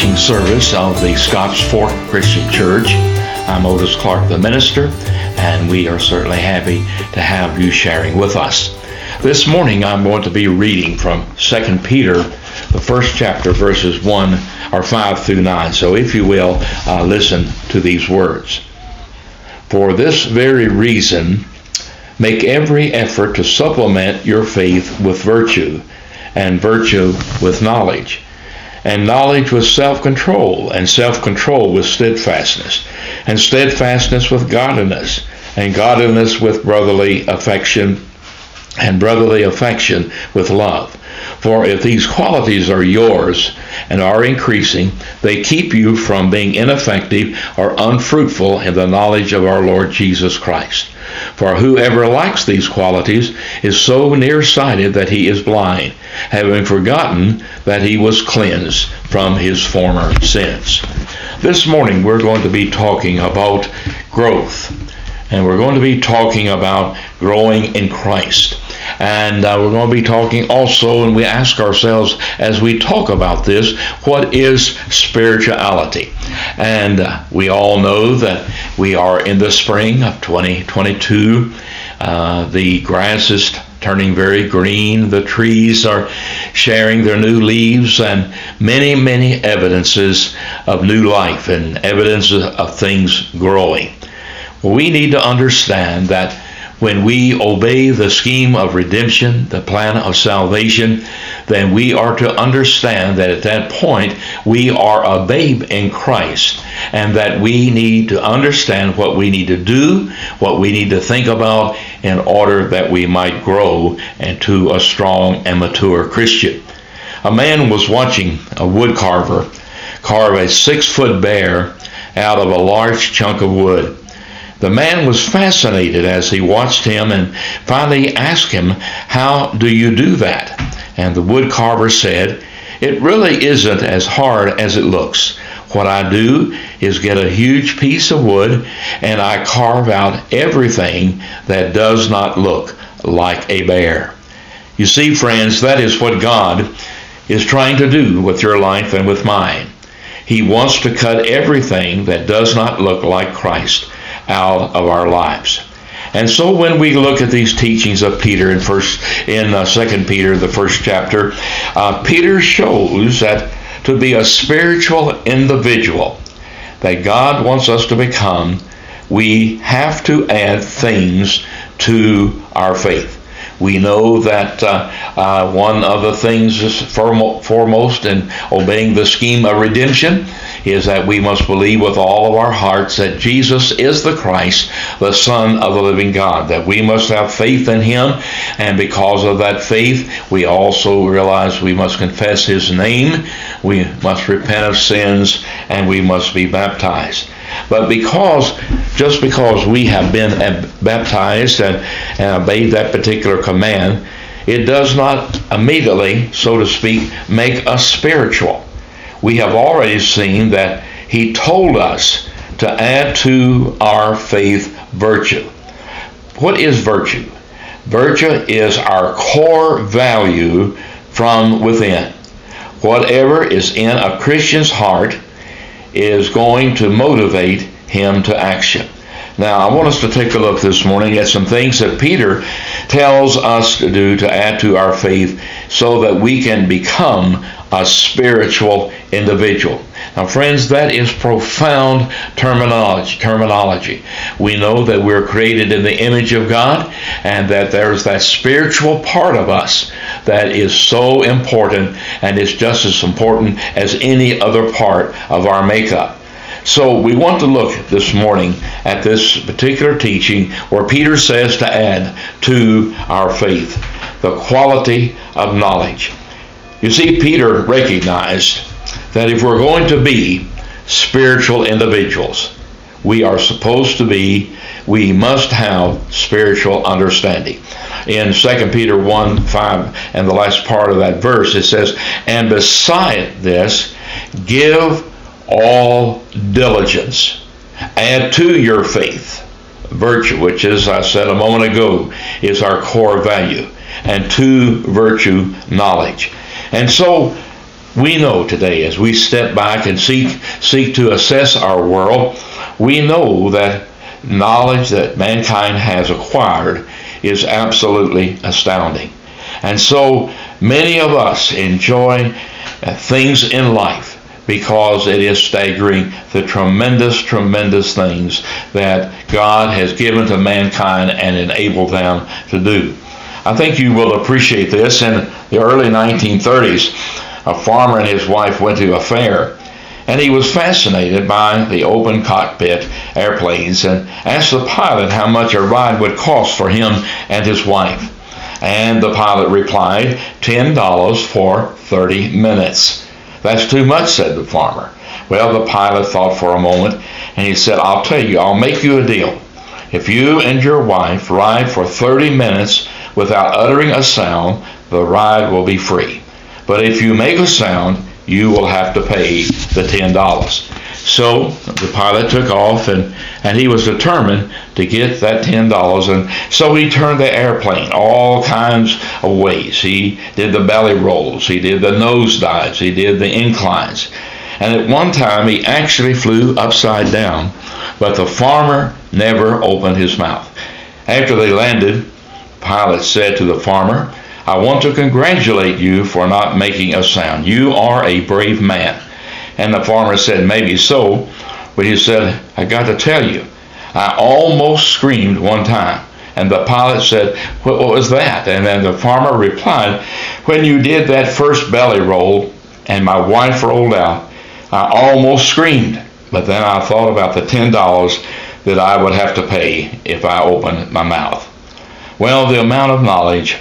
Preaching service of the Scotts Fork Christian Church. I'm Otis Clark, the minister, and we are certainly happy to have you sharing with us. This morning I'm going to be reading from 2 Peter, the first chapter, verses 1 or 5 through 9. So if you will, uh, listen to these words. For this very reason, make every effort to supplement your faith with virtue, and virtue with knowledge and knowledge with self control, and self control with steadfastness, and steadfastness with godliness, and godliness with brotherly affection, and brotherly affection with love. For if these qualities are yours and are increasing, they keep you from being ineffective or unfruitful in the knowledge of our Lord Jesus Christ. For whoever lacks these qualities is so nearsighted that he is blind, having forgotten that he was cleansed from his former sins. This morning we're going to be talking about growth. And we're going to be talking about growing in Christ. And uh, we're going to be talking also, and we ask ourselves as we talk about this, what is spirituality? And uh, we all know that we are in the spring of 2022. Uh, the grass is turning very green. The trees are sharing their new leaves, and many, many evidences of new life and evidences of things growing. We need to understand that when we obey the scheme of redemption, the plan of salvation, then we are to understand that at that point we are a babe in Christ and that we need to understand what we need to do, what we need to think about in order that we might grow into a strong and mature Christian. A man was watching a wood carver carve a six foot bear out of a large chunk of wood. The man was fascinated as he watched him and finally asked him, How do you do that? And the woodcarver said, It really isn't as hard as it looks. What I do is get a huge piece of wood and I carve out everything that does not look like a bear. You see, friends, that is what God is trying to do with your life and with mine. He wants to cut everything that does not look like Christ out of our lives. And so when we look at these teachings of Peter in first in uh, Second Peter, the first chapter, uh, Peter shows that to be a spiritual individual that God wants us to become, we have to add things to our faith. We know that uh, uh, one of the things is foremost in obeying the scheme of redemption is that we must believe with all of our hearts that Jesus is the Christ, the Son of the living God, that we must have faith in Him, and because of that faith, we also realize we must confess His name, we must repent of sins, and we must be baptized. But because, just because we have been baptized and, and obeyed that particular command, it does not immediately, so to speak, make us spiritual we have already seen that he told us to add to our faith virtue. What is virtue? Virtue is our core value from within. Whatever is in a Christian's heart is going to motivate him to action. Now, I want us to take a look this morning at some things that Peter tells us to do to add to our faith so that we can become a spiritual individual. Now, friends, that is profound terminology. Terminology. We know that we're created in the image of God, and that there's that spiritual part of us that is so important, and is just as important as any other part of our makeup. So we want to look this morning at this particular teaching where Peter says to add to our faith the quality of knowledge. You see, Peter recognized that if we're going to be spiritual individuals, we are supposed to be, we must have spiritual understanding. In 2 Peter 1 5 and the last part of that verse, it says, And beside this, give all diligence. Add to your faith virtue, which, as I said a moment ago, is our core value, and to virtue, knowledge. And so we know today as we step back and seek seek to assess our world, we know that knowledge that mankind has acquired is absolutely astounding. And so many of us enjoy things in life because it is staggering the tremendous, tremendous things that God has given to mankind and enabled them to do. I think you will appreciate this. In the early 1930s, a farmer and his wife went to a fair, and he was fascinated by the open cockpit airplanes and asked the pilot how much a ride would cost for him and his wife. And the pilot replied, $10 for 30 minutes. That's too much, said the farmer. Well, the pilot thought for a moment and he said, I'll tell you, I'll make you a deal. If you and your wife ride for 30 minutes without uttering a sound, the ride will be free. But if you make a sound, you will have to pay the $10. So the pilot took off and, and he was determined to get that $10. And so he turned the airplane all kinds of ways. He did the belly rolls, he did the nose dives, he did the inclines. And at one time he actually flew upside down, but the farmer never opened his mouth. After they landed, the pilot said to the farmer, I want to congratulate you for not making a sound. You are a brave man. And the farmer said, Maybe so. But he said, I got to tell you, I almost screamed one time. And the pilot said, What, was that? And then the farmer replied, When you did that first belly roll and my wife rolled out, I almost screamed. But then I thought about the $10 that I would have to pay if I opened my mouth. Well, the amount of knowledge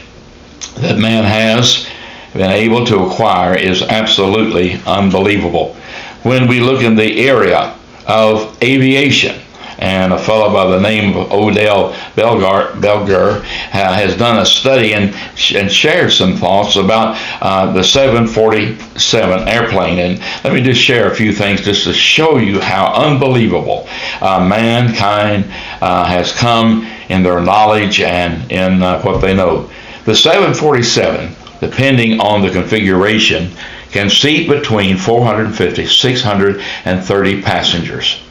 that man has been able to acquire is absolutely unbelievable. When we look in the area of aviation, and a fellow by the name of Odell Belgar, Belger uh, has done a study and, and shared some thoughts about uh, the 747 airplane. And let me just share a few things just to show you how unbelievable uh, mankind uh, has come in their knowledge and in uh, what they know. The 747, depending on the configuration, can seat between 450 630 passengers.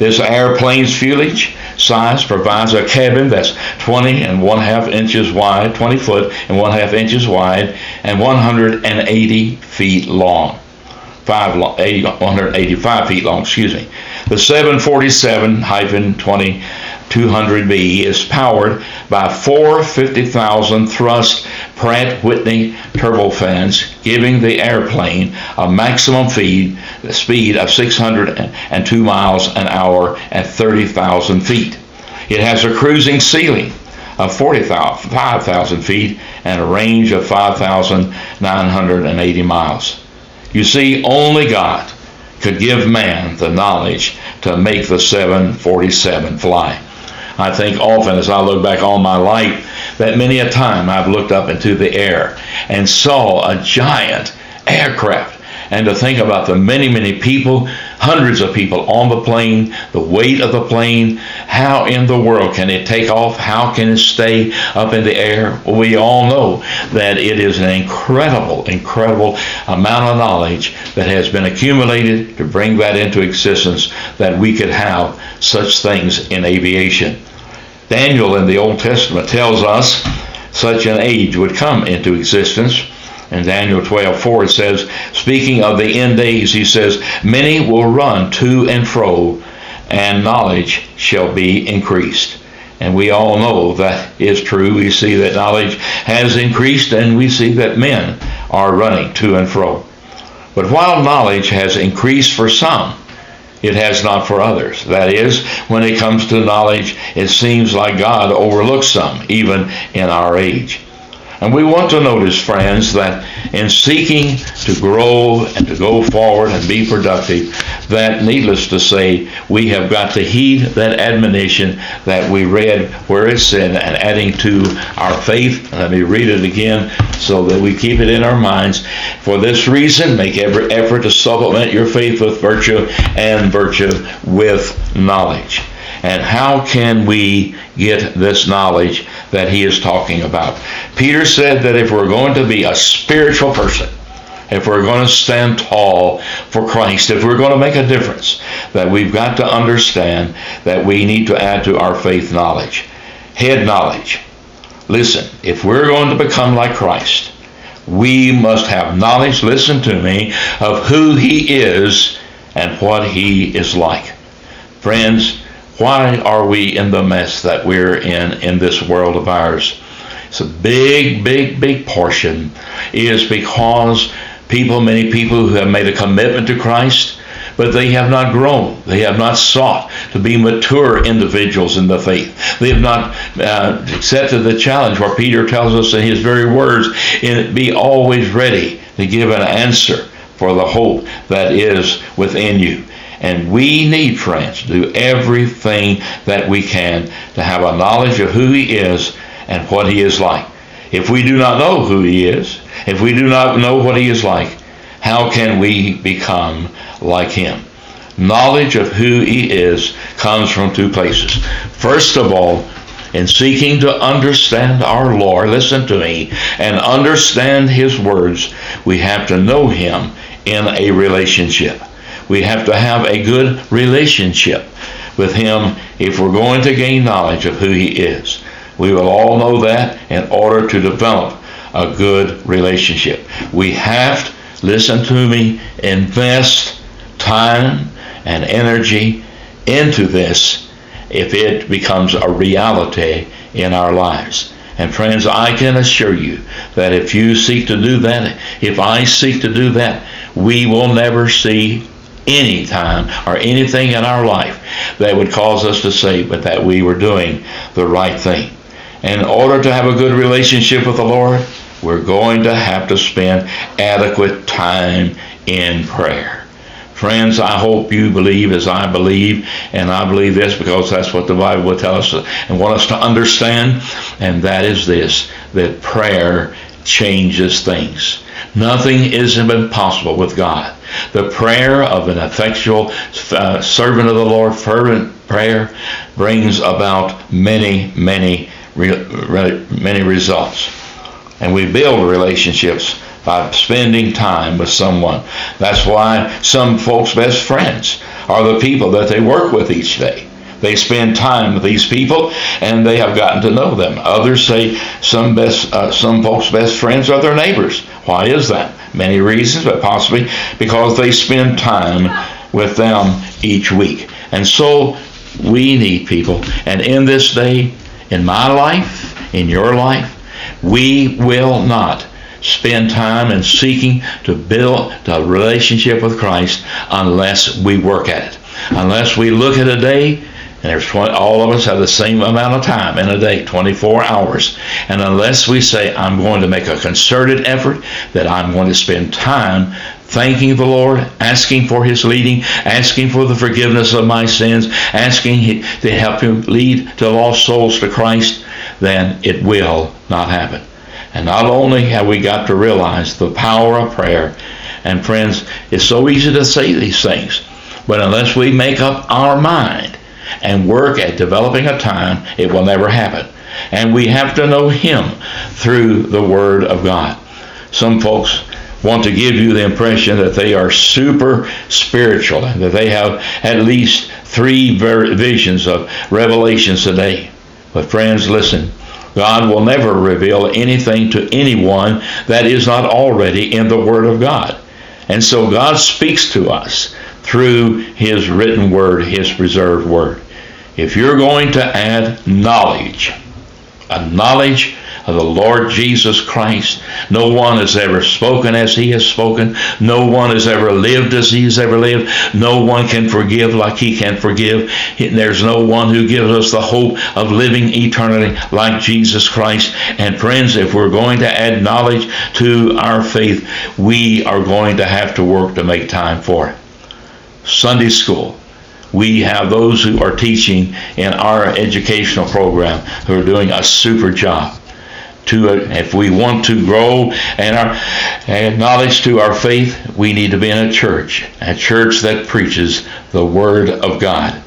This airplane's fuselage size provides a cabin that's 20 and one half inches wide, 20 foot and one half inches wide, and 180 feet long. Five, 80, 185 feet long, excuse me. The 747-20 200B is powered by four 50,000 thrust Pratt Whitney turbofans, giving the airplane a maximum feed, speed of 602 miles an hour at 30,000 feet. It has a cruising ceiling of 45,000 feet and a range of 5,980 miles. You see, only God could give man the knowledge to make the 747 fly. I think often as I look back on my life that many a time I've looked up into the air and saw a giant aircraft. And to think about the many, many people, hundreds of people on the plane, the weight of the plane, how in the world can it take off? How can it stay up in the air? We all know that it is an incredible, incredible amount of knowledge that has been accumulated to bring that into existence that we could have such things in aviation. Daniel in the Old Testament tells us such an age would come into existence. In Daniel 12, 4, it says, speaking of the end days, he says, Many will run to and fro, and knowledge shall be increased. And we all know that is true. We see that knowledge has increased, and we see that men are running to and fro. But while knowledge has increased for some, it has not for others. That is, when it comes to knowledge, it seems like God overlooks some, even in our age. And we want to notice, friends, that in seeking to grow and to go forward and be productive, that needless to say, we have got to heed that admonition that we read where it said, and adding to our faith. Let me read it again so that we keep it in our minds. For this reason, make every effort to supplement your faith with virtue and virtue with knowledge. And how can we get this knowledge that he is talking about? Peter said that if we're going to be a spiritual person, if we're going to stand tall for Christ, if we're going to make a difference, that we've got to understand that we need to add to our faith knowledge. Head knowledge. Listen, if we're going to become like Christ, we must have knowledge, listen to me, of who He is and what He is like. Friends, why are we in the mess that we're in in this world of ours? It's a big, big, big portion is because people, many people who have made a commitment to Christ, but they have not grown. They have not sought to be mature individuals in the faith. They have not uh, accepted the challenge where Peter tells us in his very words, be always ready to give an answer for the hope that is within you. And we need, friends, to do everything that we can to have a knowledge of who He is and what He is like. If we do not know who He is, if we do not know what He is like, how can we become like Him? Knowledge of who He is comes from two places. First of all, in seeking to understand our Lord, listen to me, and understand His words, we have to know Him in a relationship. We have to have a good relationship with Him if we're going to gain knowledge of who He is. We will all know that in order to develop a good relationship. We have to, listen to me, invest time and energy into this if it becomes a reality in our lives. And friends, I can assure you that if you seek to do that, if I seek to do that, we will never see any time or anything in our life that would cause us to say but that we were doing the right thing. In order to have a good relationship with the Lord, we're going to have to spend adequate time in prayer. Friends, I hope you believe as I believe, and I believe this because that's what the Bible will tell us and want us to understand, and that is this that prayer changes things. Nothing is impossible with God. The prayer of an effectual uh, servant of the Lord, fervent prayer, brings about many, many, re- re- many results. And we build relationships by spending time with someone. That's why some folks' best friends are the people that they work with each day. They spend time with these people and they have gotten to know them. Others say some best, uh, some folks' best friends are their neighbors. Why is that? Many reasons, but possibly because they spend time with them each week. And so we need people. And in this day, in my life, in your life, we will not spend time in seeking to build a relationship with Christ unless we work at it. Unless we look at a day and there's 20, all of us have the same amount of time in a day, 24 hours. And unless we say, I'm going to make a concerted effort, that I'm going to spend time thanking the Lord, asking for His leading, asking for the forgiveness of my sins, asking to help Him lead to lost souls to Christ, then it will not happen. And not only have we got to realize the power of prayer, and friends, it's so easy to say these things, but unless we make up our mind and work at developing a time, it will never happen. And we have to know Him through the Word of God. Some folks want to give you the impression that they are super spiritual and that they have at least three visions of revelations a day. But friends, listen. God will never reveal anything to anyone that is not already in the Word of God. And so God speaks to us through His written Word, His preserved Word. If you're going to add knowledge, a knowledge of the Lord Jesus Christ. No one has ever spoken as he has spoken. No one has ever lived as he has ever lived. No one can forgive like he can forgive. There's no one who gives us the hope of living eternally like Jesus Christ. And friends, if we're going to add knowledge to our faith, we are going to have to work to make time for it. Sunday school we have those who are teaching in our educational program who are doing a super job to uh, if we want to grow and our and knowledge to our faith, we need to be in a church, a church that preaches the Word of God.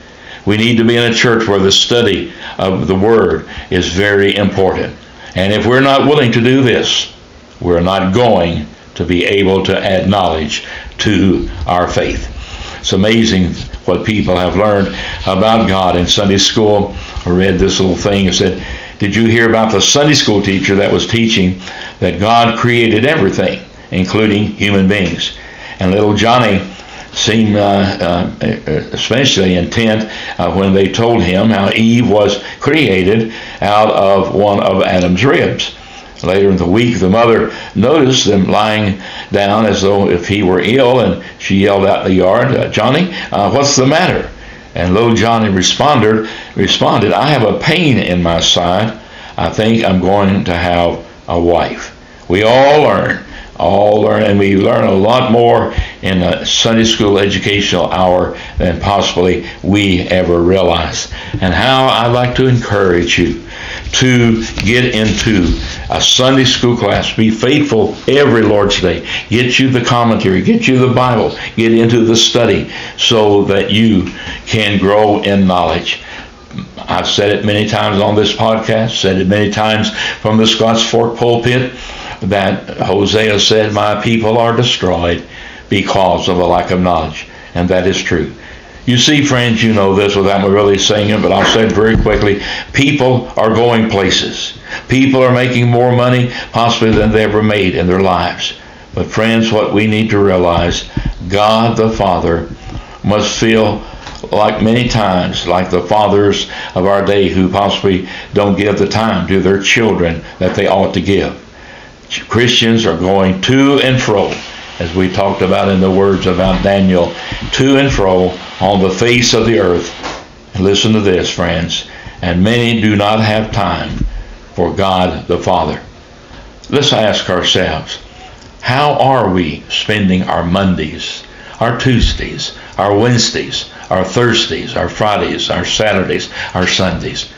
We need to be in a church where the study of the Word is very important. And if we're not willing to do this, we're not going to be able to add knowledge to our faith. It's amazing what people have learned about God in Sunday school. I read this little thing. It said, Did you hear about the Sunday school teacher that was teaching that God created everything, including human beings? And little Johnny seemed uh, uh, especially intent uh, when they told him how Eve was created out of one of Adam's ribs. Later in the week, the mother noticed them lying down as though if he were ill, and she yelled out in the yard, uh, Johnny, uh, what's the matter? And little Johnny responded, responded, I have a pain in my side. I think I'm going to have a wife. We all learn, all learn, and we learn a lot more in a Sunday school educational hour than possibly we ever realize. And how I'd like to encourage you to get into a Sunday school class. Be faithful every Lord's Day. Get you the commentary, get you the Bible, get into the study so that you can grow in knowledge. I've said it many times on this podcast, said it many times from the Scotts Fork pulpit that Hosea said, My people are destroyed because of a lack of knowledge. And that is true. You see, friends, you know this without me really saying it, but I'll say it very quickly. People are going places. People are making more money possibly than they ever made in their lives. But friends, what we need to realize, God the Father must feel like many times, like the fathers of our day who possibly don't give the time to their children that they ought to give. Christians are going to and fro as we talked about in the words about Daniel, to and fro on the face of the earth. listen to this, friends. And many do not have time for God the Father. Let's ask ourselves, how are we spending our Mondays, our Tuesdays, our Wednesdays, our Thursdays, our Fridays, our Saturdays, our Sundays?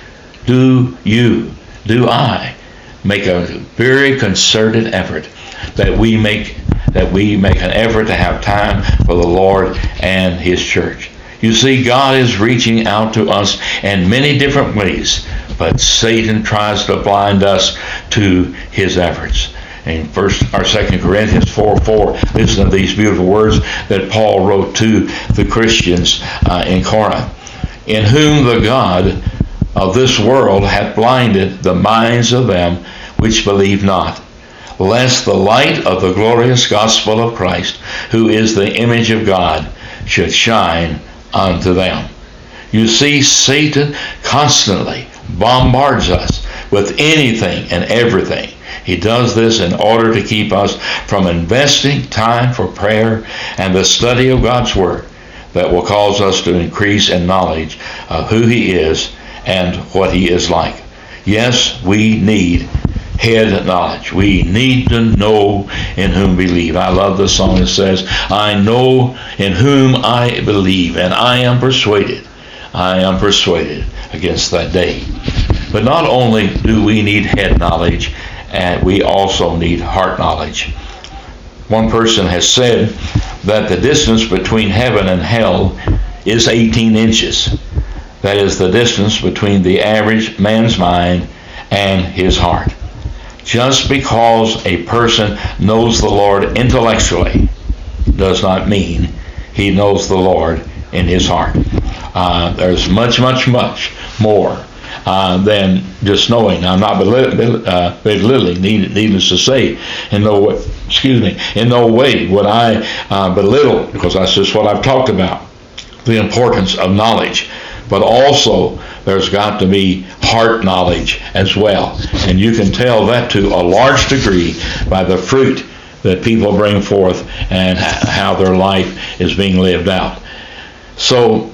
Do you, do I, make a very concerted effort that we make that we make an effort to have time for the Lord and His church. You see, God is reaching out to us in many different ways, but Satan tries to blind us to his efforts. In first or second Corinthians 4 4, listen to these beautiful words that Paul wrote to the Christians uh, in Corinth. In whom the God of this world hath blinded the minds of them which believe not lest the light of the glorious gospel of Christ, who is the image of God, should shine unto them. You see, Satan constantly bombards us with anything and everything. He does this in order to keep us from investing time for prayer and the study of God's Word that will cause us to increase in knowledge of who He is and what He is like. Yes, we need head knowledge. We need to know in whom we believe. I love the song that says, I know in whom I believe, and I am persuaded. I am persuaded against that day. But not only do we need head knowledge, and we also need heart knowledge. One person has said that the distance between heaven and hell is 18 inches. That is the distance between the average man's mind and his heart. Just because a person knows the Lord intellectually does not mean he knows the Lord in his heart. Uh, there's much, much, much more uh, than just knowing. I'm not belittling, uh, belittling needless to say, in no way, excuse me, in no way would I uh, belittle, because that's just what I've talked about, the importance of knowledge. But also, there's got to be heart knowledge as well. And you can tell that to a large degree by the fruit that people bring forth and how their life is being lived out. So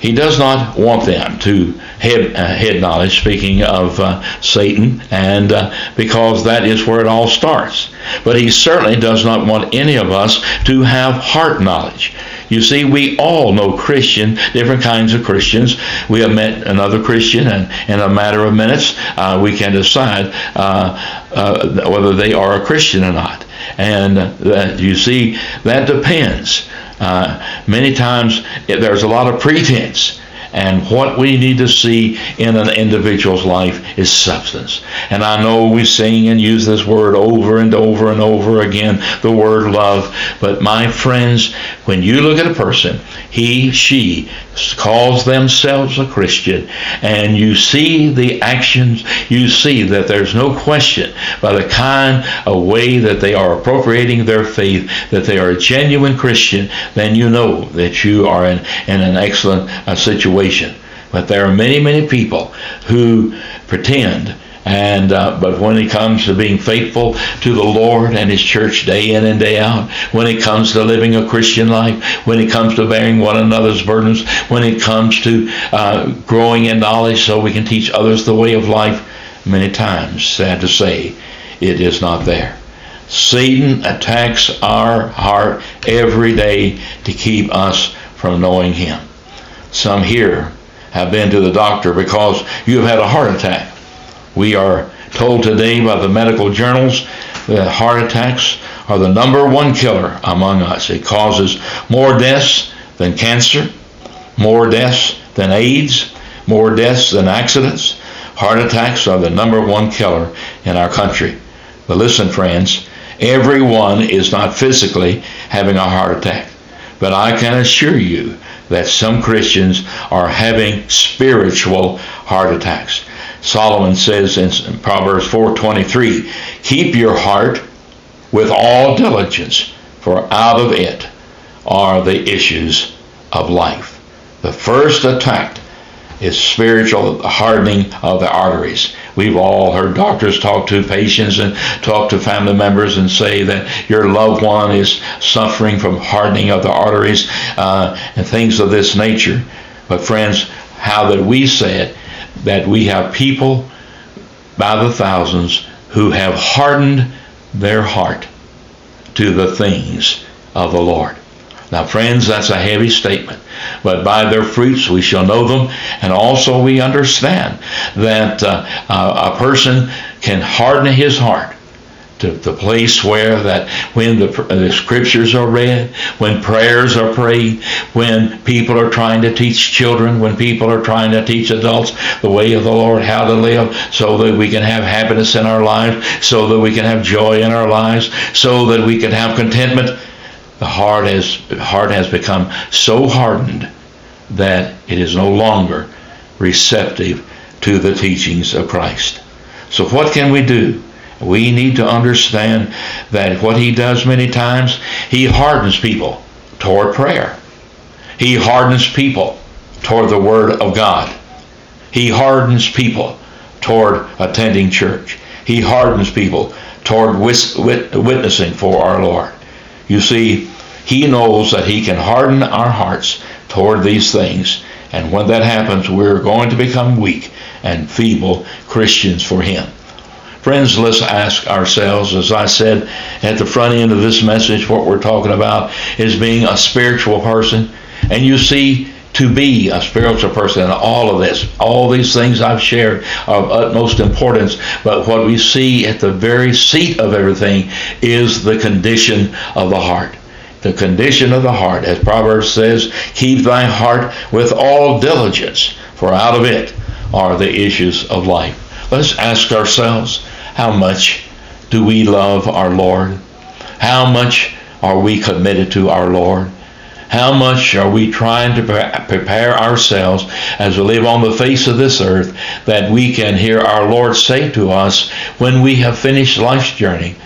he does not want them to head, uh, head knowledge, speaking of uh, Satan, and uh, because that is where it all starts. But he certainly does not want any of us to have heart knowledge. You see, we all know Christian, different kinds of Christians. We have met another Christian, and in a matter of minutes, uh, we can decide uh, uh, whether they are a Christian or not. And that you see, that depends. Uh, many times it, there's a lot of pretense And what we need to see in an individual's life is substance. And I know we sing and use this word over and over and over again, the word love. But my friends, when you look at a person, he, she calls themselves a Christian, and you see the actions, you see that there's no question by the kind of way that they are appropriating their faith, that they are a genuine Christian, then you know that you are in, in an excellent uh, situation. But there are many, many people who pretend and uh, but when it comes to being faithful to the Lord and His church day in and day out, when it comes to living a Christian life, when it comes to bearing one another's burdens, when it comes to uh, growing in knowledge so we can teach others the way of life, many times, sad to say, it is not there. Satan attacks our heart every day to keep us from knowing Him. Some here have been to the doctor because you have had a heart attack. We are told today by the medical journals that heart attacks are the number one killer among us. It causes more deaths than cancer, more deaths than AIDS, more deaths than accidents. Heart attacks are the number one killer in our country. But listen, friends, everyone is not physically having a heart attack. But I can assure you that some Christians are having spiritual heart attacks. Solomon says in Proverbs 4:23, "Keep your heart with all diligence, for out of it are the issues of life." The first attack is spiritual hardening of the arteries. We've all heard doctors talk to patients and talk to family members and say that your loved one is suffering from hardening of the arteries uh, and things of this nature. But friends, how that we say it that we have people by the thousands who have hardened their heart to the things of the Lord. Now, friends, that's a heavy statement, but by their fruits we shall know them. And also, we understand that uh, a person can harden his heart to the place where that when the, the, scriptures are read, when prayers are prayed, when people are trying to teach children, when people are trying to teach adults the way of the Lord, how to live, so that we can have happiness in our lives, so that we can have joy in our lives, so that we can have contentment. The heart has heart has become so hardened that it is no longer receptive to the teachings of Christ. So what can we do? We need to understand that what he does many times, he hardens people toward prayer. He hardens people toward the Word of God. He hardens people toward attending church. He hardens people toward witnessing for our Lord. You see, he knows that he can harden our hearts toward these things. And when that happens, we're going to become weak and feeble Christians for him. Friends, let's ask ourselves, as I said at the front end of this message, what we're talking about is being a spiritual person. And you see, to be a spiritual person and all of this, all these things I've shared are of utmost importance. But what we see at the very seat of everything is the condition of the heart. The condition of the heart, as Proverbs says, keep thy heart with all diligence, for out of it are the issues of life. Let's ask ourselves, how much do we love our Lord? How much are we committed to our Lord? How much are we trying to prepare ourselves as we live on the face of this earth that we can hear our Lord say to us when we have finished life's journey,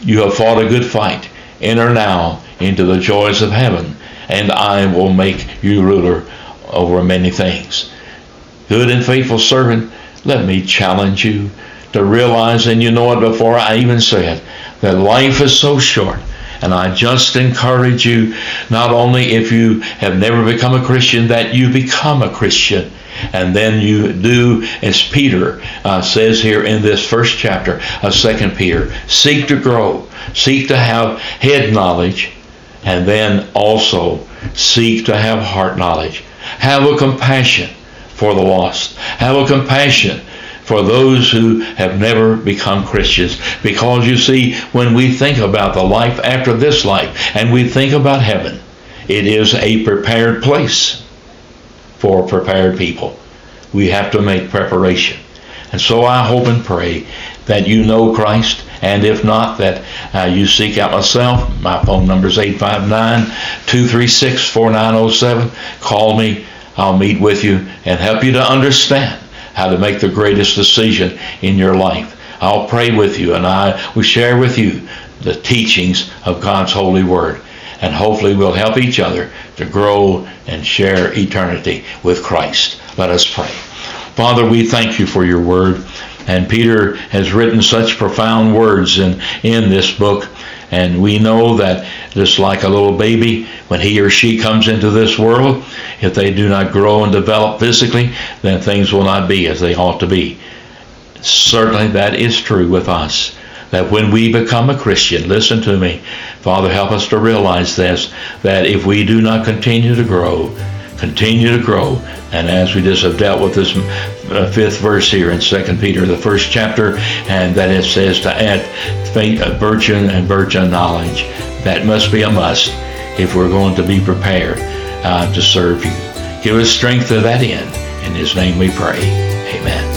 You have fought a good fight. Enter now into the joys of heaven, and I will make you ruler over many things. Good and faithful servant, let me challenge you to realize, and you know it before I even say it, that life is so short. And I just encourage you, not only if you have never become a Christian, that you become a Christian. And then you do, as Peter uh, says here in this first chapter of Second Peter, seek to grow, seek to have head knowledge, and then also seek to have heart knowledge. Have a compassion for the lost. Have a compassion for those who have never become Christians. Because you see, when we think about the life after this life and we think about heaven, it is a prepared place for prepared people. We have to make preparation. And so I hope and pray that you know Christ, and if not, that uh, you seek out myself. My phone number is 859 236 4907. Call me. I'll meet with you and help you to understand how to make the greatest decision in your life. I'll pray with you and I will share with you the teachings of God's holy word. And hopefully we'll help each other to grow and share eternity with Christ. Let us pray. Father, we thank you for your word. And Peter has written such profound words in, in this book. And we know that just like a little baby, when he or she comes into this world, if they do not grow and develop physically, then things will not be as they ought to be. Certainly that is true with us. That when we become a Christian, listen to me, Father, help us to realize this, that if we do not continue to grow, continue to grow, and as we just have dealt with this uh, fifth verse here in Second Peter, the first chapter, and that it says to add faith, uh, virtue and virtue knowledge. That must be a must if we're going to be prepared uh, to serve you. Give us strength to that end. In His name we pray. Amen.